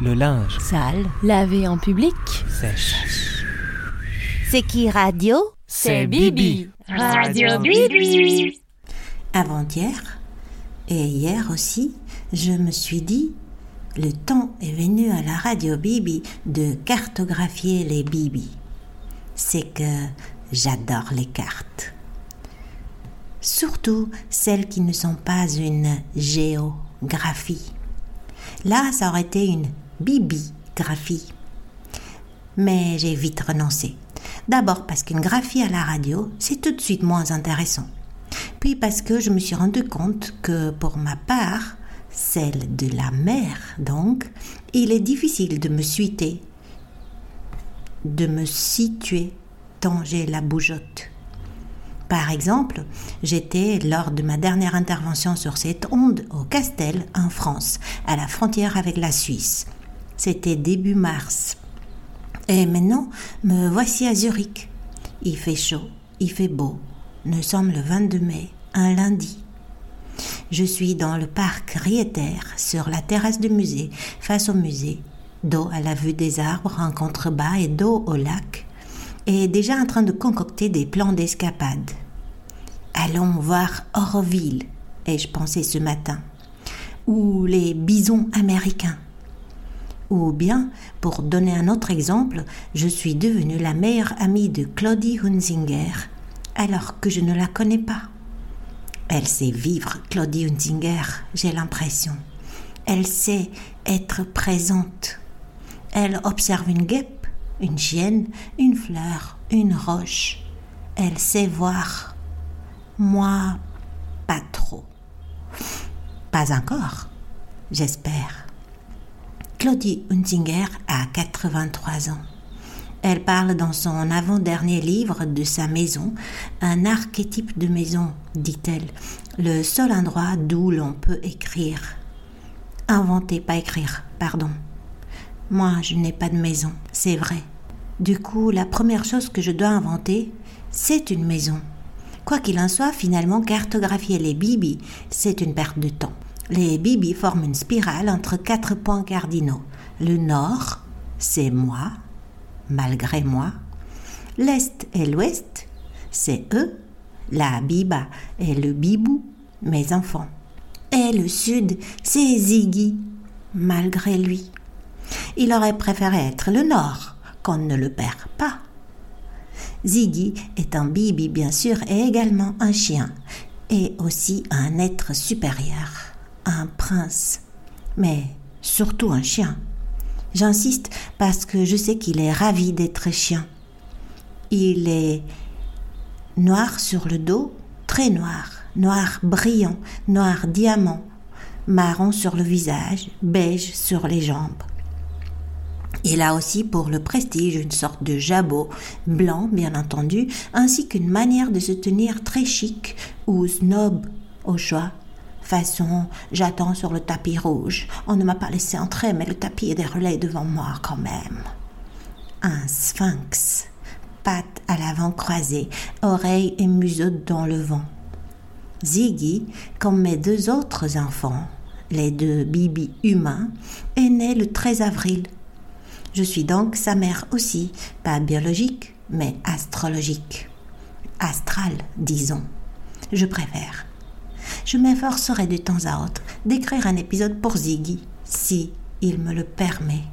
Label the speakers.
Speaker 1: le linge,
Speaker 2: Sale. Laver en public.
Speaker 1: sèche.
Speaker 3: C'est qui radio?
Speaker 1: C'est Bibi.
Speaker 2: Radio Bibi.
Speaker 4: Avant-hier, et hier aussi, je me suis dit, le temps est venu à la radio Bibi de cartographier les Bibi. C'est que j'adore les cartes. Surtout celles qui ne sont pas une géographie. Là, ça aurait été une bibigraphie. Mais j'ai vite renoncé. D'abord parce qu'une graphie à la radio, c'est tout de suite moins intéressant. Puis parce que je me suis rendu compte que pour ma part, celle de la mer donc, il est difficile de me suiter, de me situer tant j'ai la bougeotte. Par exemple, j'étais lors de ma dernière intervention sur cette onde au Castel, en France, à la frontière avec la Suisse. C'était début mars. Et maintenant, me voici à Zurich. Il fait chaud, il fait beau. Nous sommes le 22 mai, un lundi. Je suis dans le parc Rieter, sur la terrasse du musée, face au musée, dos à la vue des arbres en contrebas et dos au lac, et déjà en train de concocter des plans d'escapade. Allons voir Auroville, ai-je pensé ce matin, ou les bisons américains. Ou bien, pour donner un autre exemple, je suis devenue la meilleure amie de Claudie Hunzinger, alors que je ne la connais pas. Elle sait vivre, Claudie Hunzinger, j'ai l'impression. Elle sait être présente. Elle observe une guêpe, une chienne, une fleur, une roche. Elle sait voir. Moi, pas trop. Pas encore, j'espère. Claudie Hunzinger a 83 ans. Elle parle dans son avant-dernier livre de sa maison, un archétype de maison, dit-elle, le seul endroit d'où l'on peut écrire. Inventer, pas écrire, pardon. Moi, je n'ai pas de maison, c'est vrai. Du coup, la première chose que je dois inventer, c'est une maison. Quoi qu'il en soit, finalement, cartographier les bibis, c'est une perte de temps. Les bibis forment une spirale entre quatre points cardinaux. Le nord, c'est moi, malgré moi. L'est et l'ouest, c'est eux. La biba et le bibou, mes enfants. Et le sud, c'est Ziggy, malgré lui. Il aurait préféré être le nord, qu'on ne le perd pas. Ziggy est un bibi, bien sûr, et également un chien, et aussi un être supérieur, un prince, mais surtout un chien. J'insiste parce que je sais qu'il est ravi d'être chien. Il est noir sur le dos, très noir, noir brillant, noir diamant, marron sur le visage, beige sur les jambes. Il a aussi pour le prestige une sorte de jabot, blanc bien entendu, ainsi qu'une manière de se tenir très chic ou snob au choix. Façon, j'attends sur le tapis rouge. On ne m'a pas laissé entrer, mais le tapis est déroulé devant moi quand même. Un sphinx, pattes à l'avant croisées, oreilles et museau dans le vent. Ziggy, comme mes deux autres enfants, les deux bibis humains, est né le 13 avril je suis donc sa mère aussi, pas biologique, mais astrologique. Astral, disons. Je préfère. Je m'efforcerai de temps à autre d'écrire un épisode pour Ziggy, si il me le permet.